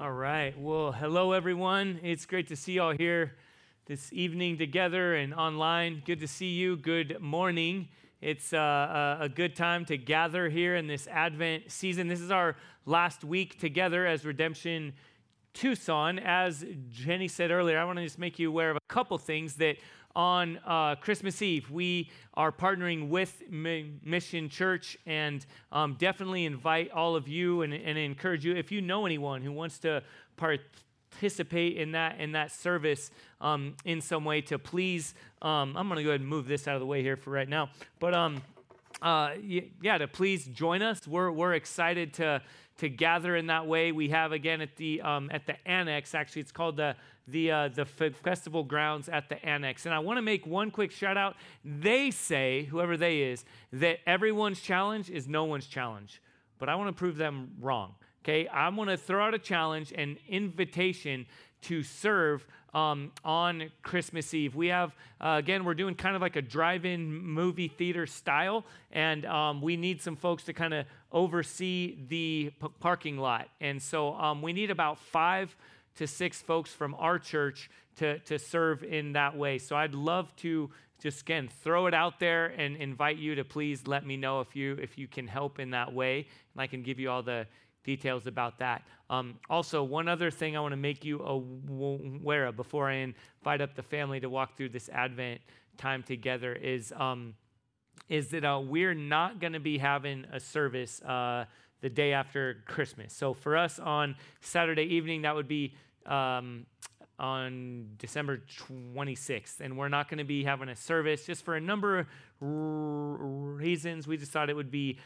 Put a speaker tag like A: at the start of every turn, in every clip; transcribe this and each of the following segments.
A: All right. Well, hello, everyone. It's great to see you all here this evening together and online. Good to see you. Good morning. It's uh, a good time to gather here in this Advent season. This is our last week together as Redemption Tucson. As Jenny said earlier, I want to just make you aware of a couple things that on uh, Christmas Eve, we are partnering with Mission Church and um, definitely invite all of you and, and encourage you if you know anyone who wants to participate in that in that service um, in some way to please. Um, I'm going to go ahead and move this out of the way here for right now, but um, uh, yeah, to please join us. We're we're excited to to gather in that way. We have again at the um, at the annex. Actually, it's called the the uh, the festival grounds at the annex. And I want to make one quick shout out. They say, whoever they is, that everyone's challenge is no one's challenge. But I want to prove them wrong. Okay, I'm going to throw out a challenge, an invitation to serve um, on Christmas Eve. We have, uh, again, we're doing kind of like a drive in movie theater style, and um, we need some folks to kind of oversee the p- parking lot. And so um, we need about five to six folks from our church to, to serve in that way. So I'd love to just again throw it out there and invite you to please let me know if you if you can help in that way and i can give you all the details about that um, also one other thing i want to make you aware of before i invite up the family to walk through this advent time together is um, is that uh, we're not going to be having a service uh, the day after Christmas. So for us on Saturday evening, that would be um, on December 26th. And we're not going to be having a service just for a number of reasons. We just thought it would be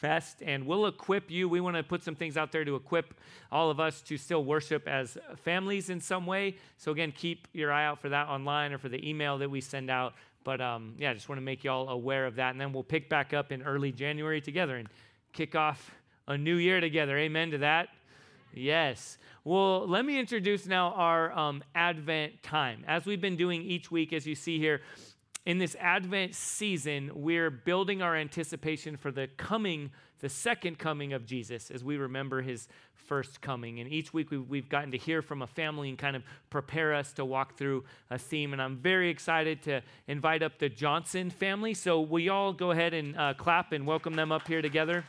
A: best and we'll equip you. We want to put some things out there to equip all of us to still worship as families in some way. So, again, keep your eye out for that online or for the email that we send out. But um, yeah, I just want to make you all aware of that. And then we'll pick back up in early January together and kick off a new year together. Amen to that? Yes. Well, let me introduce now our um, Advent time. As we've been doing each week, as you see here, in this Advent season, we're building our anticipation for the coming, the second coming of Jesus as we remember his first coming. And each week we've gotten to hear from a family and kind of prepare us to walk through a theme. And I'm very excited to invite up the Johnson family. So, will you all go ahead and uh, clap and welcome them up here together?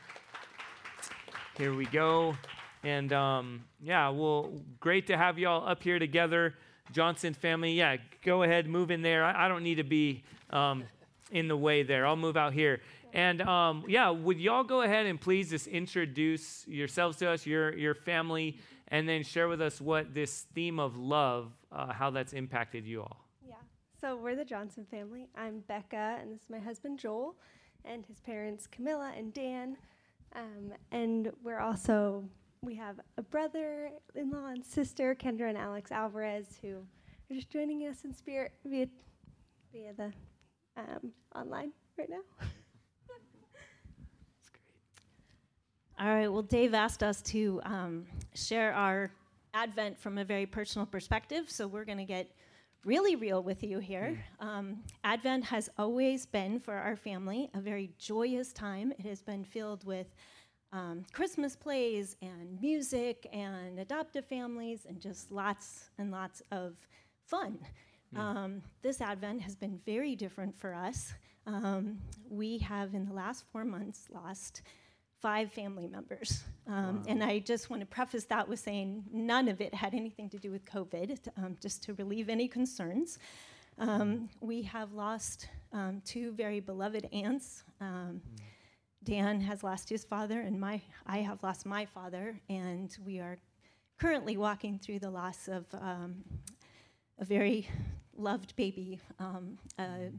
A: Here we go. And um, yeah, well, great to have you all up here together. Johnson family, yeah, go ahead, move in there. I, I don't need to be um, in the way there. I'll move out here. And um, yeah, would y'all go ahead and please just introduce yourselves to us, your, your family, and then share with us what this theme of love, uh, how that's impacted you all?
B: Yeah. So we're the Johnson family. I'm Becca, and this is my husband Joel, and his parents Camilla and Dan. Um, and we're also, we have a brother in law and sister, Kendra and Alex Alvarez, who are just joining us in spirit via, via the um, online right now. That's great.
C: All right, well, Dave asked us to um, share our Advent from a very personal perspective, so we're going to get really real with you here. Mm. Um, Advent has always been for our family a very joyous time. It has been filled with um, Christmas plays and music and adoptive families and just lots and lots of fun. Mm. Um, this Advent has been very different for us. Um, we have, in the last four months, lost five family members. Um, wow. And I just want to preface that with saying none of it had anything to do with COVID, um, just to relieve any concerns. Um, we have lost um, two very beloved aunts. Mm. Dan has lost his father, and my, I have lost my father, and we are currently walking through the loss of um, a very loved baby, um, a,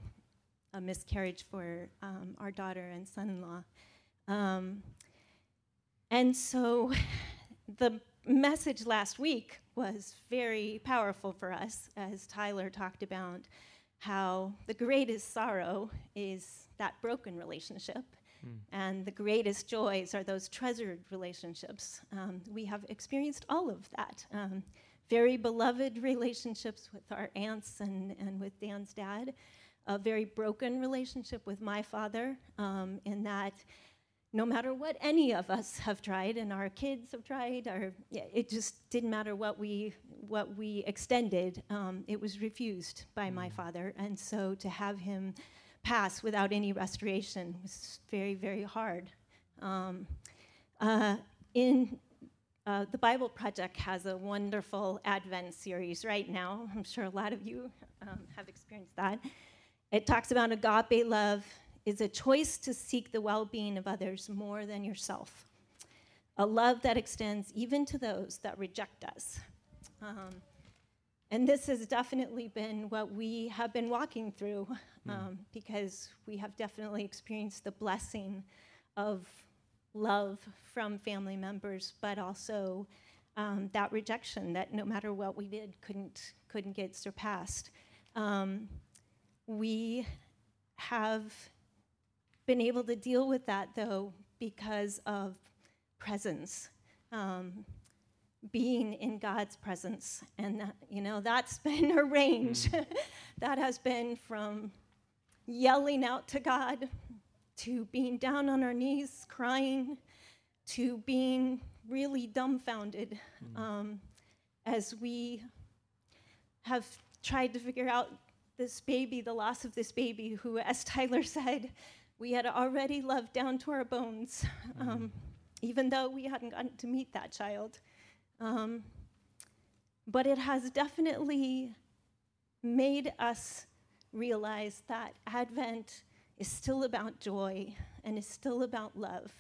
C: a, miscarriage for our daughter and son in law. Um, and so the message last week was very powerful for us as Tyler talked about how the greatest sorrow is that broken relationship. Mm. And the greatest joys are those treasured relationships. Um, we have experienced all of that. Um, very beloved relationships with our aunts and, and with Dan's dad. A very broken relationship with my father, um, in that no matter what any of us have tried and our kids have tried, or it just didn't matter what we what we extended, um, it was refused by my father, and so to have him pass without any restoration was very very hard. Um, uh, in uh, the Bible Project has a wonderful Advent series right now. I'm sure a lot of you um, have experienced that. It talks about agape love is a choice to seek the well being of others more than yourself, a love that extends even to those that reject us. Um, and this has definitely been what we have been walking through hmm. um, mm. because we have definitely experienced the blessing of love from family members, but also um, that rejection that no matter what we did couldn't couldn't get surpassed. Um, we have been able to deal with that though because of presence, um, being in God's presence, and that, you know that's been a range. Mm. that has been from yelling out to God to being down on our knees crying to being really dumbfounded mm. um, as we have tried to figure out this baby, the loss of this baby, who, as Tyler said, we had already loved down to our bones, mm. um, even though we hadn't gotten to meet that child. Um, but it has definitely made us realize that Advent is still about joy and is still about love.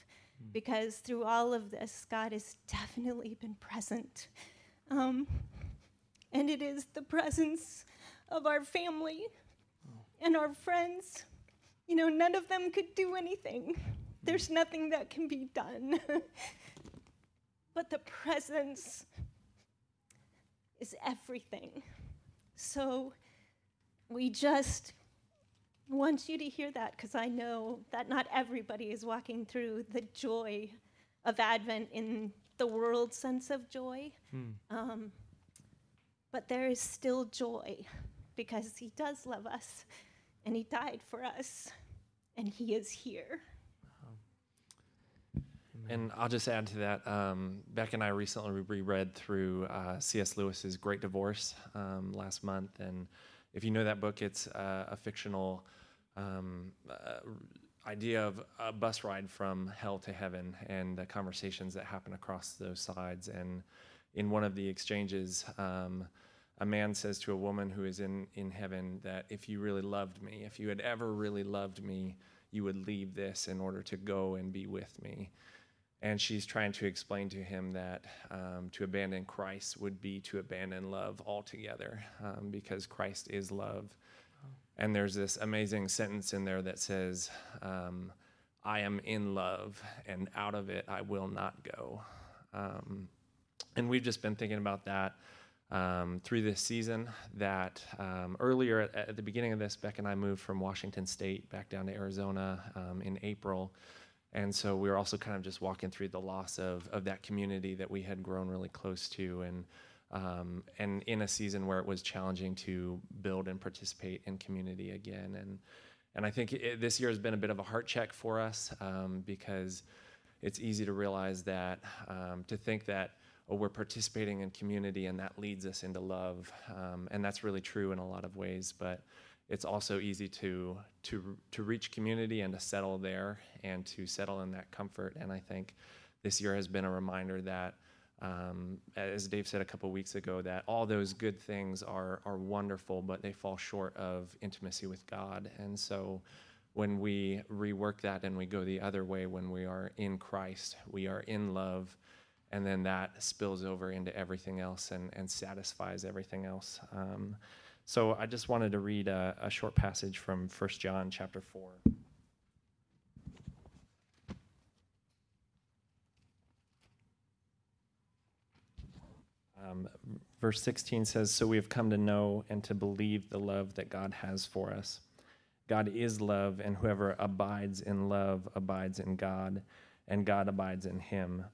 C: Mm. Because through all of this, God has definitely been present. Um, and it is the presence of our family oh. and our friends. You know, none of them could do anything. Mm. There's nothing that can be done. but the presence is everything. So we just want you to hear that because I know that not everybody is walking through the joy of Advent in the world sense of joy. Hmm. Um, but there is still joy because He does love us and He died for us and He is here.
D: And I'll just add to that. Um, Beck and I recently reread through uh, C.S. Lewis's Great Divorce um, last month, and if you know that book, it's uh, a fictional um, uh, idea of a bus ride from hell to heaven and the conversations that happen across those sides. And in one of the exchanges, um, a man says to a woman who is in, in heaven that if you really loved me, if you had ever really loved me, you would leave this in order to go and be with me. And she's trying to explain to him that um, to abandon Christ would be to abandon love altogether um, because Christ is love. And there's this amazing sentence in there that says, um, I am in love, and out of it I will not go. Um, and we've just been thinking about that um, through this season. That um, earlier at, at, the beginning of this, Beck and I moved from Washington State back down to Arizona um, in April. And so we were also kind of just walking through the loss of, of that community that we had grown really close to. And um, and in a season where it was challenging to build and participate in community again. And and I think it, this year has been a bit of a heart check for us um, because it's easy to realize that um, to think that oh we're participating in community and that leads us into love, um, and that's really true in a lot of ways, but. It's also easy to to to reach community and to settle there and to settle in that comfort. And I think this year has been a reminder that um, as Dave said a couple weeks ago, that all those good things are are wonderful, but they fall short of intimacy with God. And so, when we rework that and we go the other way, when we are in Christ, we are in love, and then that spills over into everything else and, and satisfies everything else. Um, so I just wanted to read a, a short passage from 1 John chapter 4. Um, verse 16 says, So we have come to know and to believe the love that God has for us. God is love, and whoever abides in love abides in God, and God abides in him.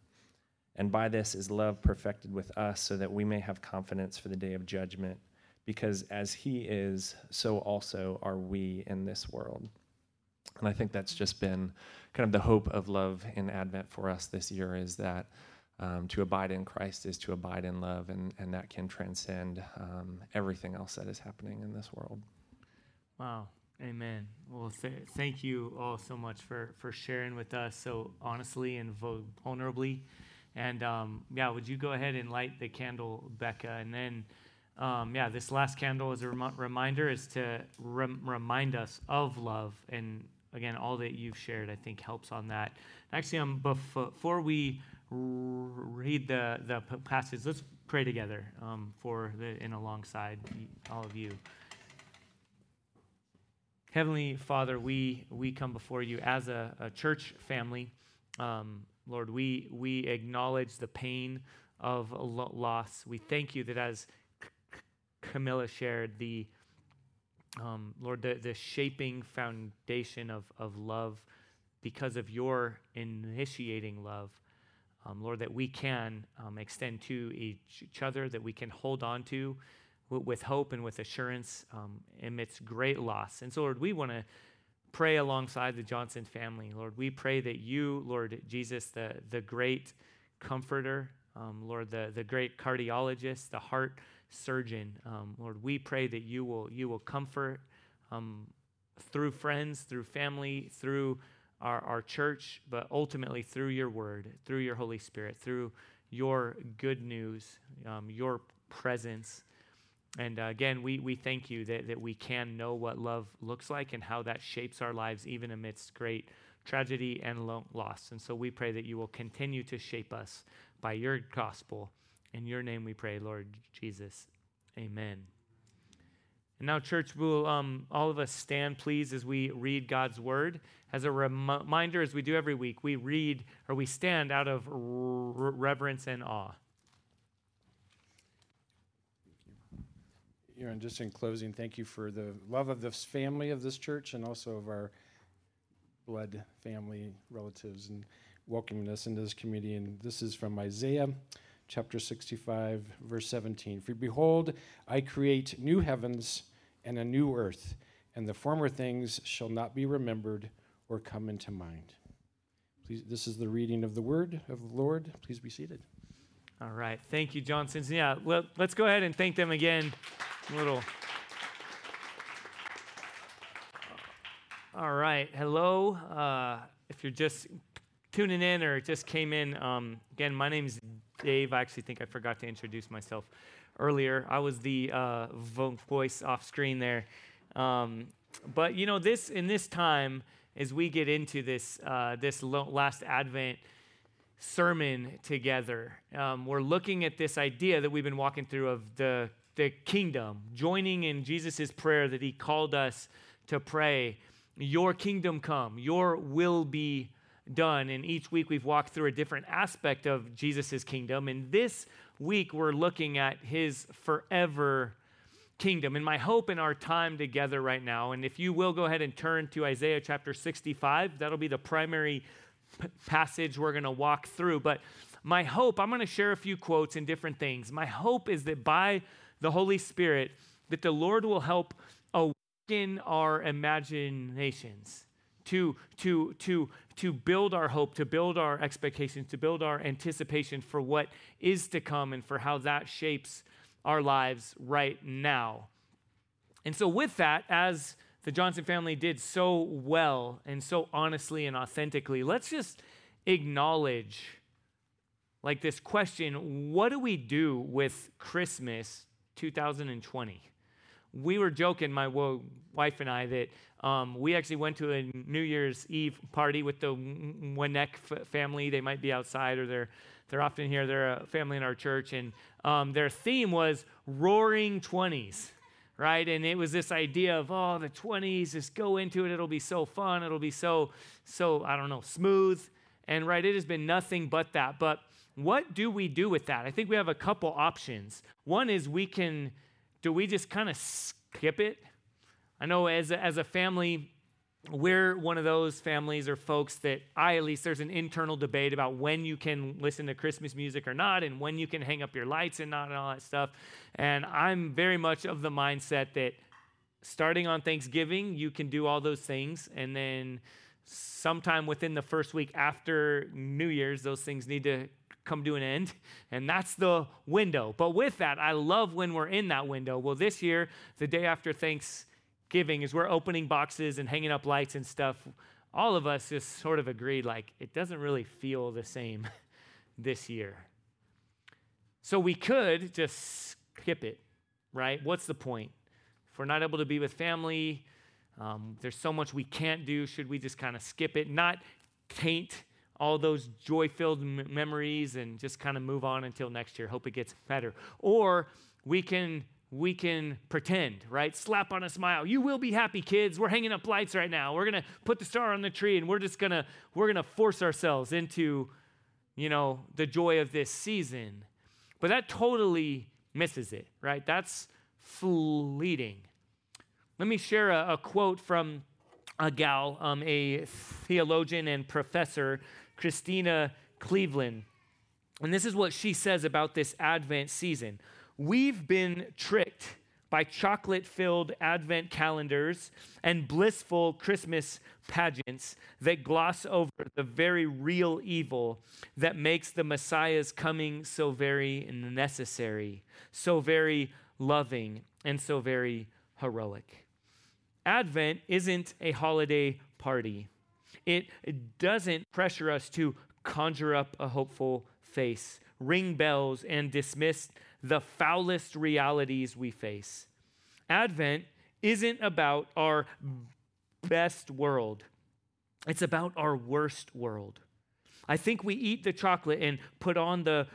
D: And by this is love perfected with us, so that we may have confidence for the day of judgment, because as he is, so also are we in this world. And I think that's just been kind of the hope of love in Advent for us this year is that um, to abide in Christ is to abide in love, and, and that can transcend um, everything else that is happening in this world.
A: Wow. Amen. Well, th- thank you all so much for, for sharing with us so honestly and vulnerably. And um, yeah, would you go ahead and light the candle, Becca? And then, um, yeah, this last candle as a rem- reminder is to rem- remind us of love. And again, all that you've shared, I think, helps on that. Actually, um, before we read the, the passage, let's pray together um, for the, and alongside all of you. Heavenly Father, we, we come before you as a, a church family. Um, Lord, we, we acknowledge the pain of loss. We thank you that as Camilla shared, the um, Lord, the, the shaping foundation of, of love because of your initiating love. Um, Lord, that we can um, extend to each other, that we can hold on to with hope and with assurance um, amidst great loss. And so, Lord, we want to pray alongside the Johnson family. Lord, we pray that you, Lord Jesus, the, the great comforter, um, Lord, the, the great cardiologist, the heart surgeon, um, Lord, we pray that you will, you will comfort um, through friends, through family, through our, our church, but ultimately through your word, through your Holy Spirit, through your good news, um, your presence. And uh, again, we, we thank you that, that we can know what love looks like and how that shapes our lives, even amidst great tragedy and lo- loss. And so we pray that you will continue to shape us by your gospel. In your name we pray, Lord Jesus. Amen. And now, church, will um, all of us stand, please, as we read God's word. As a reminder, as we do every week, we read or we stand out of reverence and awe.
E: and just in closing, thank you for the love of this family of this church and also of our blood family relatives and welcoming us into this community. And this is from Isaiah chapter 65, verse 17. For behold, I create new heavens and a new earth, and the former things shall not be remembered or come into mind. Please, this is the reading of the word of the Lord. Please be seated.
A: All right. Thank you, Johnsons. Yeah, let, us go ahead and thank them again. A little. All right. Hello. Uh, if you're just tuning in or just came in, um, again, my name is Dave. I actually think I forgot to introduce myself earlier. I was the uh, voice off screen there. Um, but you know, this in this time, as we get into this uh, this last Advent sermon together. Um, we're looking at this idea that we've been walking through of the, the kingdom, joining in Jesus' prayer that he called us to pray, Your kingdom come, your will be done. And each week we've walked through a different aspect of Jesus' kingdom. And this week we're looking at his forever kingdom. And my hope in our time together right now, and if you will go ahead and turn to Isaiah chapter 65, that'll be the primary passage we're going to walk through. But my hope, I'm going to share a few quotes and different things. My hope is that by the Holy Spirit, that the Lord will help awaken our imaginations to, to, to, to build our hope, to build our expectations, to build our anticipation for what is to come and for how that shapes our lives right now. And so, with that, as the Johnson family did so well and so honestly and authentically. Let's just acknowledge like this question what do we do with Christmas 2020? We were joking, my wife and I, that um, we actually went to a New Year's Eve party with the Winneck family. They might be outside or they're, they're often here. They're a family in our church. And um, their theme was Roaring 20s right? And it was this idea of, oh, the 20s, just go into it. It'll be so fun. It'll be so, so, I don't know, smooth. And right, it has been nothing but that. But what do we do with that? I think we have a couple options. One is we can, do we just kind of skip it? I know as a, as a family, we're one of those families or folks that I, at least, there's an internal debate about when you can listen to Christmas music or not, and when you can hang up your lights and not, and all that stuff. And I'm very much of the mindset that starting on Thanksgiving, you can do all those things. And then sometime within the first week after New Year's, those things need to come to an end. And that's the window. But with that, I love when we're in that window. Well, this year, the day after Thanksgiving, as we're opening boxes and hanging up lights and stuff, all of us just sort of agreed like it doesn't really feel the same this year. So we could just skip it, right? What's the point? If we're not able to be with family, um, there's so much we can't do. Should we just kind of skip it, not taint all those joy filled m- memories and just kind of move on until next year? Hope it gets better. Or we can we can pretend, right? Slap on a smile. You will be happy, kids. We're hanging up lights right now. We're gonna put the star on the tree, and we're just gonna we're gonna force ourselves into, you know, the joy of this season. But that totally misses it, right? That's fleeting. Let me share a, a quote from a gal, um, a theologian and professor, Christena Cleveland. And this is what she says about this Advent season. We've been tricked by chocolate filled Advent calendars and blissful Christmas pageants that gloss over the very real evil that makes the Messiah's coming so very necessary, so very loving, and so very heroic. Advent isn't a holiday party. It doesn't pressure us to conjure up a hopeful face, ring bells, and dismiss the foulest realities we face. Advent isn't about our best world, it's about our worst world. I think we eat the chocolate and put on the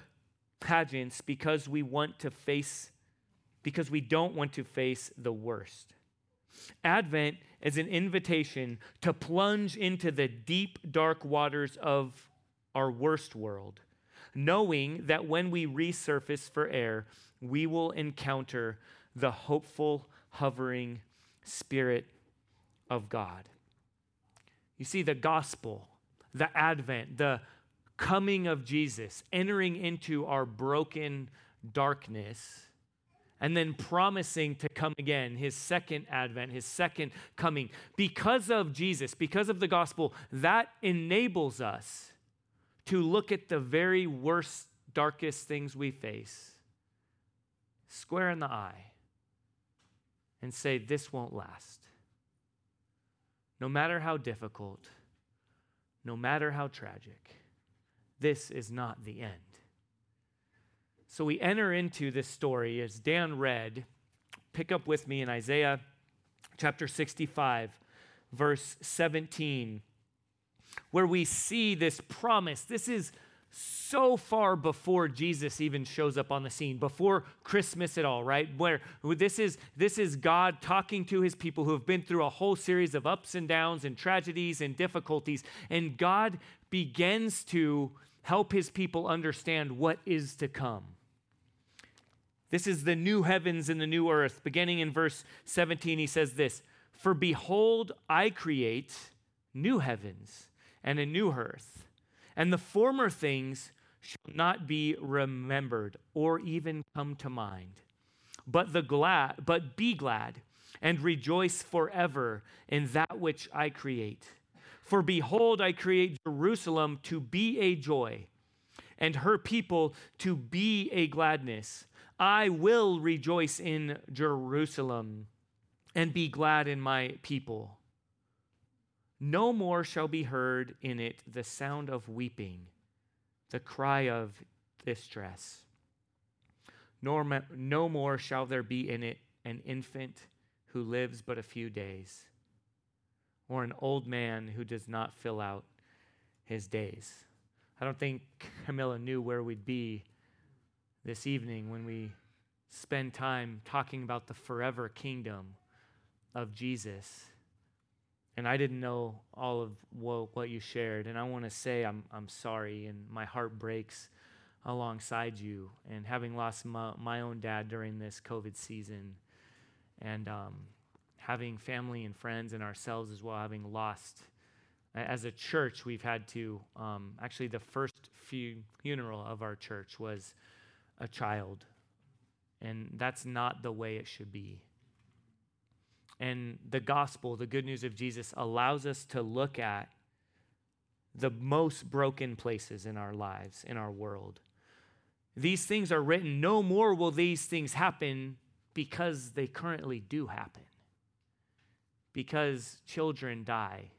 A: pageants because we want to face, because we don't want to face the worst. Advent is an invitation to plunge into the deep, dark waters of our worst world knowing that when we resurface for air, we will encounter the hopeful, hovering Spirit of God. You see, the gospel, the advent, the coming of Jesus, entering into our broken darkness, and then promising to come again, his second advent, his second coming. Because of Jesus, because of the gospel, that enables us to look at the very worst, darkest things we face square in the eye and say, This won't last. No matter how difficult, no matter how tragic, this is not the end. So we enter into this story as Dan read. Pick up with me in Isaiah chapter 65, verse 17 where we see this promise. This is so far before Jesus even shows up on the scene, before Christmas at all, right? Where this is this is God talking to his people who have been through a whole series of ups and downs and tragedies and difficulties, and God begins to help his people understand what is to come. This is the new heavens and the new earth. Beginning in verse 17, he says this For behold, I create new heavens and a new earth. And the former things shall not be remembered or even come to mind. But the glad but be glad and rejoice forever in that which I create. For behold, I create Jerusalem to be a joy, and her people to be a gladness. I will rejoice in Jerusalem and be glad in my people. No more shall be heard in it the sound of weeping, the cry of distress. Nor no more shall there be in it an infant who lives but a few days, or an old man who does not fill out his days. I don't think Camilla knew where we'd be this evening when we spend time talking about the forever kingdom of Jesus and I didn't know all of what, you shared. And I want to say I'm, I'm sorry, and my heart breaks alongside you. And having lost my, my own dad during this COVID season, and um, having family and friends and ourselves as well, having lost. As a church, we've had to, um, actually, the first funeral of our church was a child. And that's not the way it should be. And the gospel, the good news of Jesus, allows us to look at the most broken places in our lives, in our world. These things are written, no more will these things happen because they currently do happen. Because children die,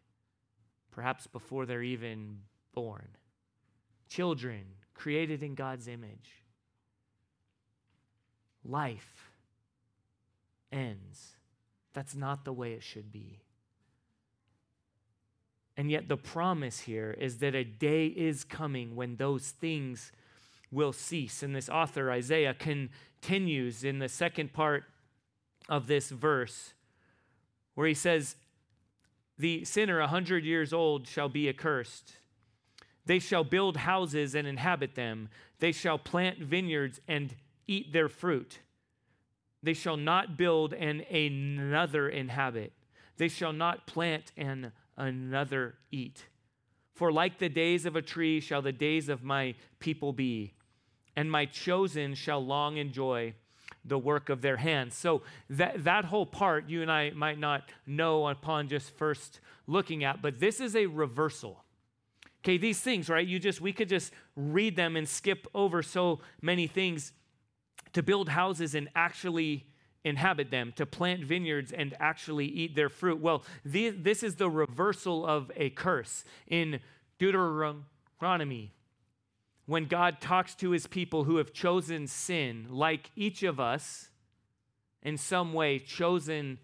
A: perhaps before they're even born. Children created in God's image. Life ends. That's not the way it should be. And yet, the promise here is that a day is coming when those things will cease. And this author, Isaiah, continues in the second part of this verse where he says, The sinner, a hundred years old, shall be accursed. They shall build houses and inhabit them. They shall plant vineyards and eat their fruit. They shall not build and another inhabit. They shall not plant and another eat. For like the days of a tree shall the days of my people be, and my chosen shall long enjoy the work of their hands. So that, that whole part you and I might not know upon just first looking at, but this is a reversal. Okay, these things, right? You just we could just read them and skip over so many things to build houses and actually inhabit them, to plant vineyards and actually eat their fruit. Well, this is the reversal of a curse. In Deuteronomy, when God talks to his people who have chosen sin, like each of us, in some way, chosen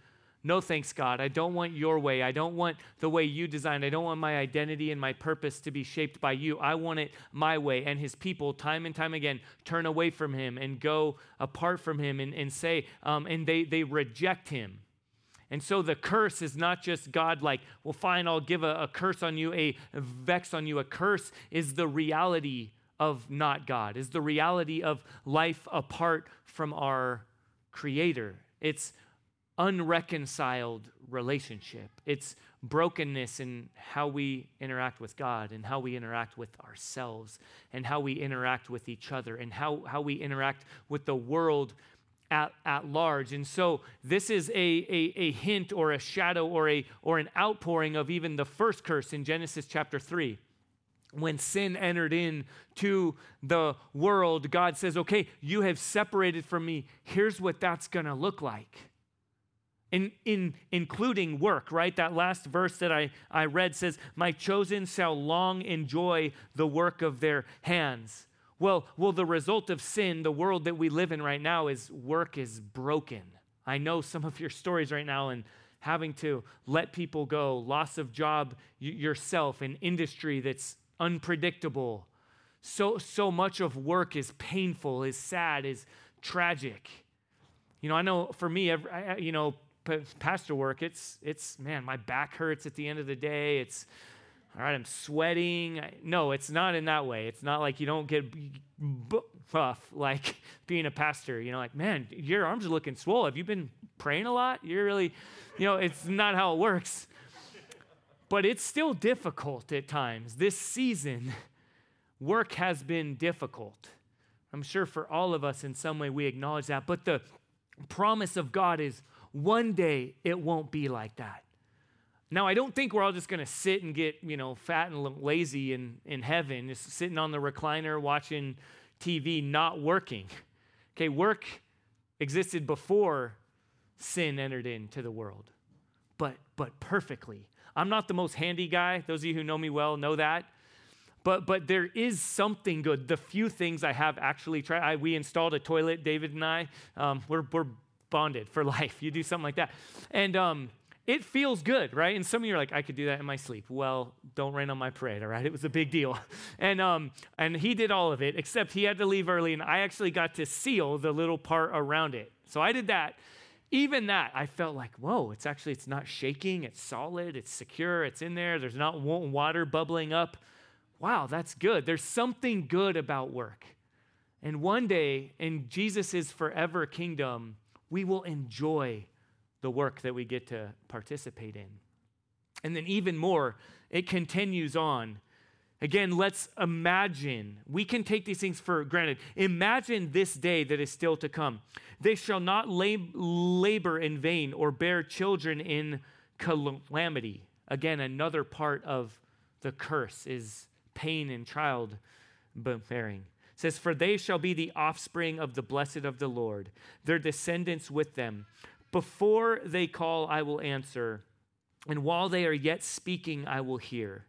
A: no thanks, God. I don't want your way. I don't want the way you designed. I don't want my identity and my purpose to be shaped by you. I want it my way. And his people, time and time again, turn away from him and go apart from him and, and say, um, and they, they reject him. And so the curse is not just God, like, well, fine, I'll give a, a curse on you, a vex on you. A curse is the reality of not God, is the reality of life apart from our Creator. It's unreconciled relationship. It's brokenness in how we interact with God and how we interact with ourselves and how we interact with each other and how, how we interact with the world at, at large. And so this is a, a, a hint or a shadow or, a, or an outpouring of even the first curse in Genesis chapter 3 when sin entered into the world, God says, Okay, you have separated from me. Here's what that's going to look like in, in including work, right? That last verse that I, I read says, My chosen shall long enjoy the work of their hands. Well, well, the result of sin, the world that we live in right now, is work is broken. I know some of your stories right now and having to let people go, loss of job yourself, an industry that's unpredictable. So, so much of work is painful, is sad, is tragic. You know, I know for me, every, you know, pastor work, it's, it's, man, my back hurts at the end of the day. It's, all right, I'm sweating. No, it's not in that way. It's not like you don't get buff like being a pastor. You know, like, man, your arms are looking swollen. Have you been praying a lot? You're really, you know, it's not how it works. But it's still difficult at times. This season, work has been difficult. I'm sure for all of us in some way we acknowledge that. But the promise of God is one day it won't be like that. Now, I don't think we're all just going to sit and get, you know, fat and lazy in, in heaven, just sitting on the recliner watching TV, not working. Okay, work existed before sin entered into the world, but, but perfectly. I'm not the most handy guy. Those of you who know me well know that. But, but there is something good. The few things I have actually tried, I, we installed a toilet, David and I. Um, we're, we're bonded for life. You do something like that. And um, it feels good, right? And some of you are like, I could do that in my sleep. Well, don't rain on my parade, all right? It was a big deal. And, um, and he did all of it, except he had to leave early, and I actually got to seal the little part around it. So I did that. Even that, I felt like, whoa, it's actually, it's not shaking. It's solid. It's secure. It's in there. There's not water bubbling up. Wow, that's good. There's something good about work. And one day in Jesus' forever kingdom, we will enjoy the work that we get to participate in. And then, even more, it continues on. Again, let's imagine. We can take these things for granted. Imagine this day that is still to come. They shall not lab- labor in vain or bear children in calamity. Again, another part of the curse is pain and child bearing. Says, For they shall be the offspring of the blessed of the Lord, their descendants with them. Before they call, I will answer, and while they are yet speaking, I will hear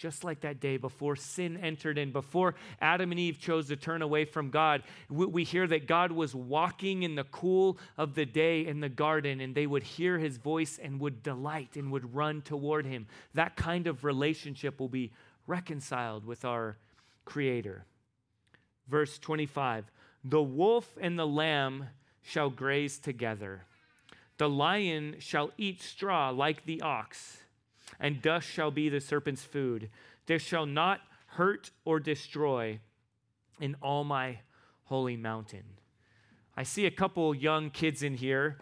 A: just like that day before sin entered in, before Adam and Eve chose to turn away from God, we, hear that God was walking in the cool of the day in the garden, and they would hear his voice and would delight and would run toward him. That kind of relationship will be reconciled with our Creator. Verse 25 The wolf and the lamb shall graze together, the lion shall eat straw like the ox and dust shall be the serpent's food. There shall not hurt or destroy in all my holy mountain. I see a couple young kids in here.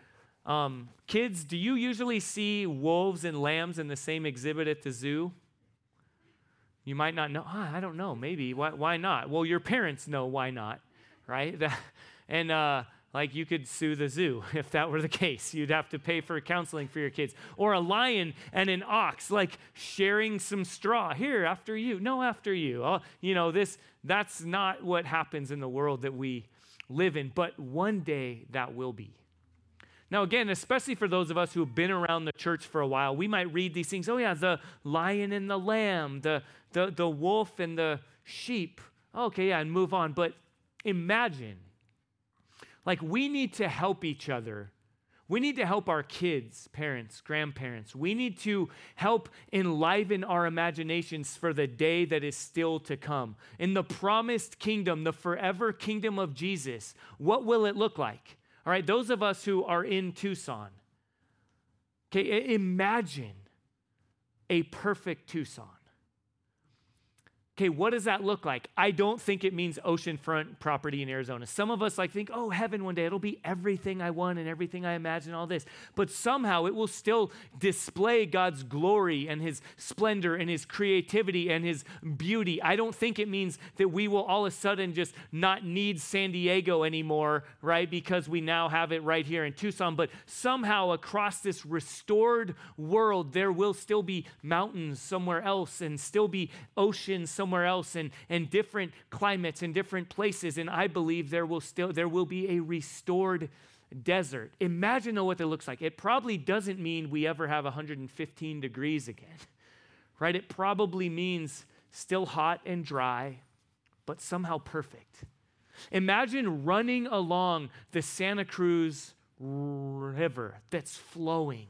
A: Um, kids, do you usually see wolves and lambs in the same exhibit at the zoo? You might not know. Oh, I don't know. Maybe. Why, why not? Well, your parents know why not, right? and uh, like you could sue the zoo if that were the case. You'd have to pay for counseling for your kids. Or a lion and an ox, like sharing some straw. Here, after you. No, after you. Uh, you know, this that's not what happens in the world that we live in, but one day that will be. Now, again, especially for those of us who have been around the church for a while, we might read these things. Oh, yeah, the lion and the lamb, the, the, the wolf and the sheep. Okay, yeah, and move on. But imagine like, we need to help each other. We need to help our kids, parents, grandparents. We need to help enliven our imaginations for the day that is still to come. In the promised kingdom, the forever kingdom of Jesus, what will it look like? All right, those of us who are in Tucson, okay, imagine a perfect Tucson. Okay, what does that look like? I don't think it means oceanfront property in Arizona. Some of us like think, oh, heaven one day, it'll be everything I want and everything I imagine, all this. But somehow it will still display God's glory and his splendor and his creativity and his beauty. I don't think it means that we will all of a sudden just not need San Diego anymore, right? Because we now have it right here in Tucson. But somehow across this restored world, there will still be mountains somewhere else and still be oceans somewhere somewhere else and, and different climates and different places. And I believe there will still there will be a restored desert. Imagine what that looks like. It probably doesn't mean we ever have 115 degrees again, right? It probably means still hot and dry, but somehow perfect. Imagine running along the Santa Cruz River that's flowing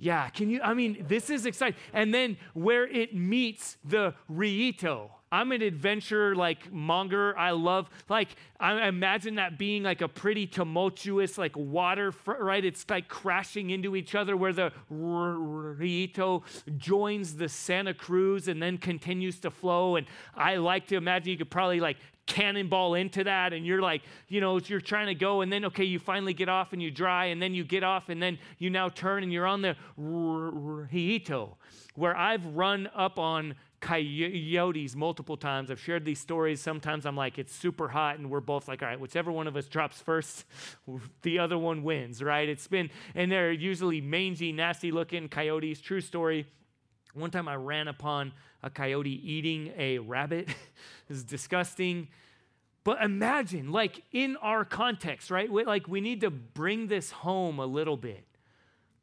A: yeah, can you? I mean, this is exciting. And then where it meets the Rillito. I'm an adventure like monger. I love like I imagine that being like a pretty tumultuous like water right. It's like crashing into each other where the Rillito joins the Santa Cruz and then continues to flow. And I like to imagine you could probably like cannonball into that and you're like you know you're trying to go and then okay you finally get off and you dry and then you get off and then you now turn and you're on the Rillito where I've run up on coyotes multiple times. I've shared these stories. Sometimes I'm like, it's super hot, and we're both like, all right, whichever one of us drops first, the other one wins, right? It's been, and they're usually mangy, nasty looking coyotes. True story. One time I ran upon a coyote eating a rabbit. it was disgusting. But imagine, like in our context, right? We, like we need to bring this home a little bit.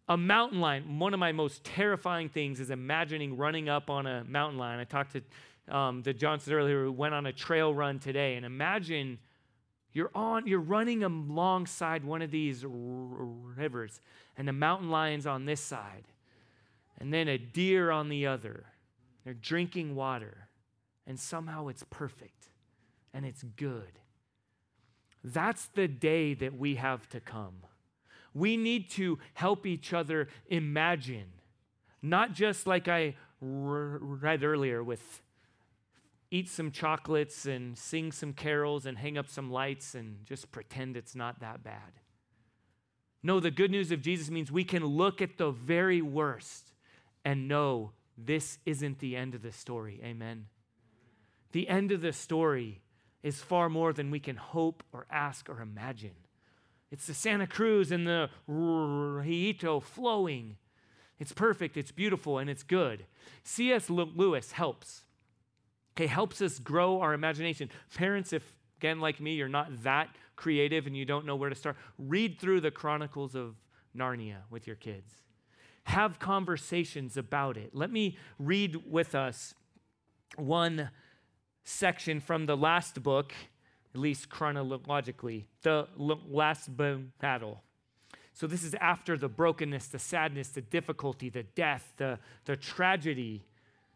A: A mountain lion, one of my most terrifying things is imagining running up on a mountain lion. I talked to um, the Johnsons earlier who went on a trail run today, and imagine you're on, you're running alongside one of these r- rivers, and the mountain lion's on this side, and then a deer on the other. They're drinking water, and somehow it's perfect and it's good. That's the day that we have to come. We need to help each other imagine, not just like I read earlier with eat some chocolates and sing some carols and hang up some lights and just pretend it's not that bad. No, the good news of Jesus means we can look at the very worst and know this isn't the end of the story. Amen. The end of the story is far more than we can hope or ask or imagine. It's the Santa Cruz and the Rito flowing. It's perfect, it's beautiful, and it's good. C.S. Lewis helps. Okay, helps us grow our imagination. Parents, if again, like me, you're not that creative and you don't know where to start, read through the Chronicles of Narnia with your kids. Have conversations about it. Let me read with us one section from the last book, at least chronologically, the last battle. So, this is after the brokenness, the sadness, the difficulty, the death, the, the tragedy.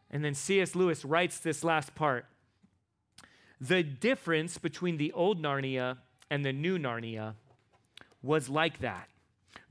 A: And then C.S. Lewis writes this last part. The difference between the old Narnia and the new Narnia was like that.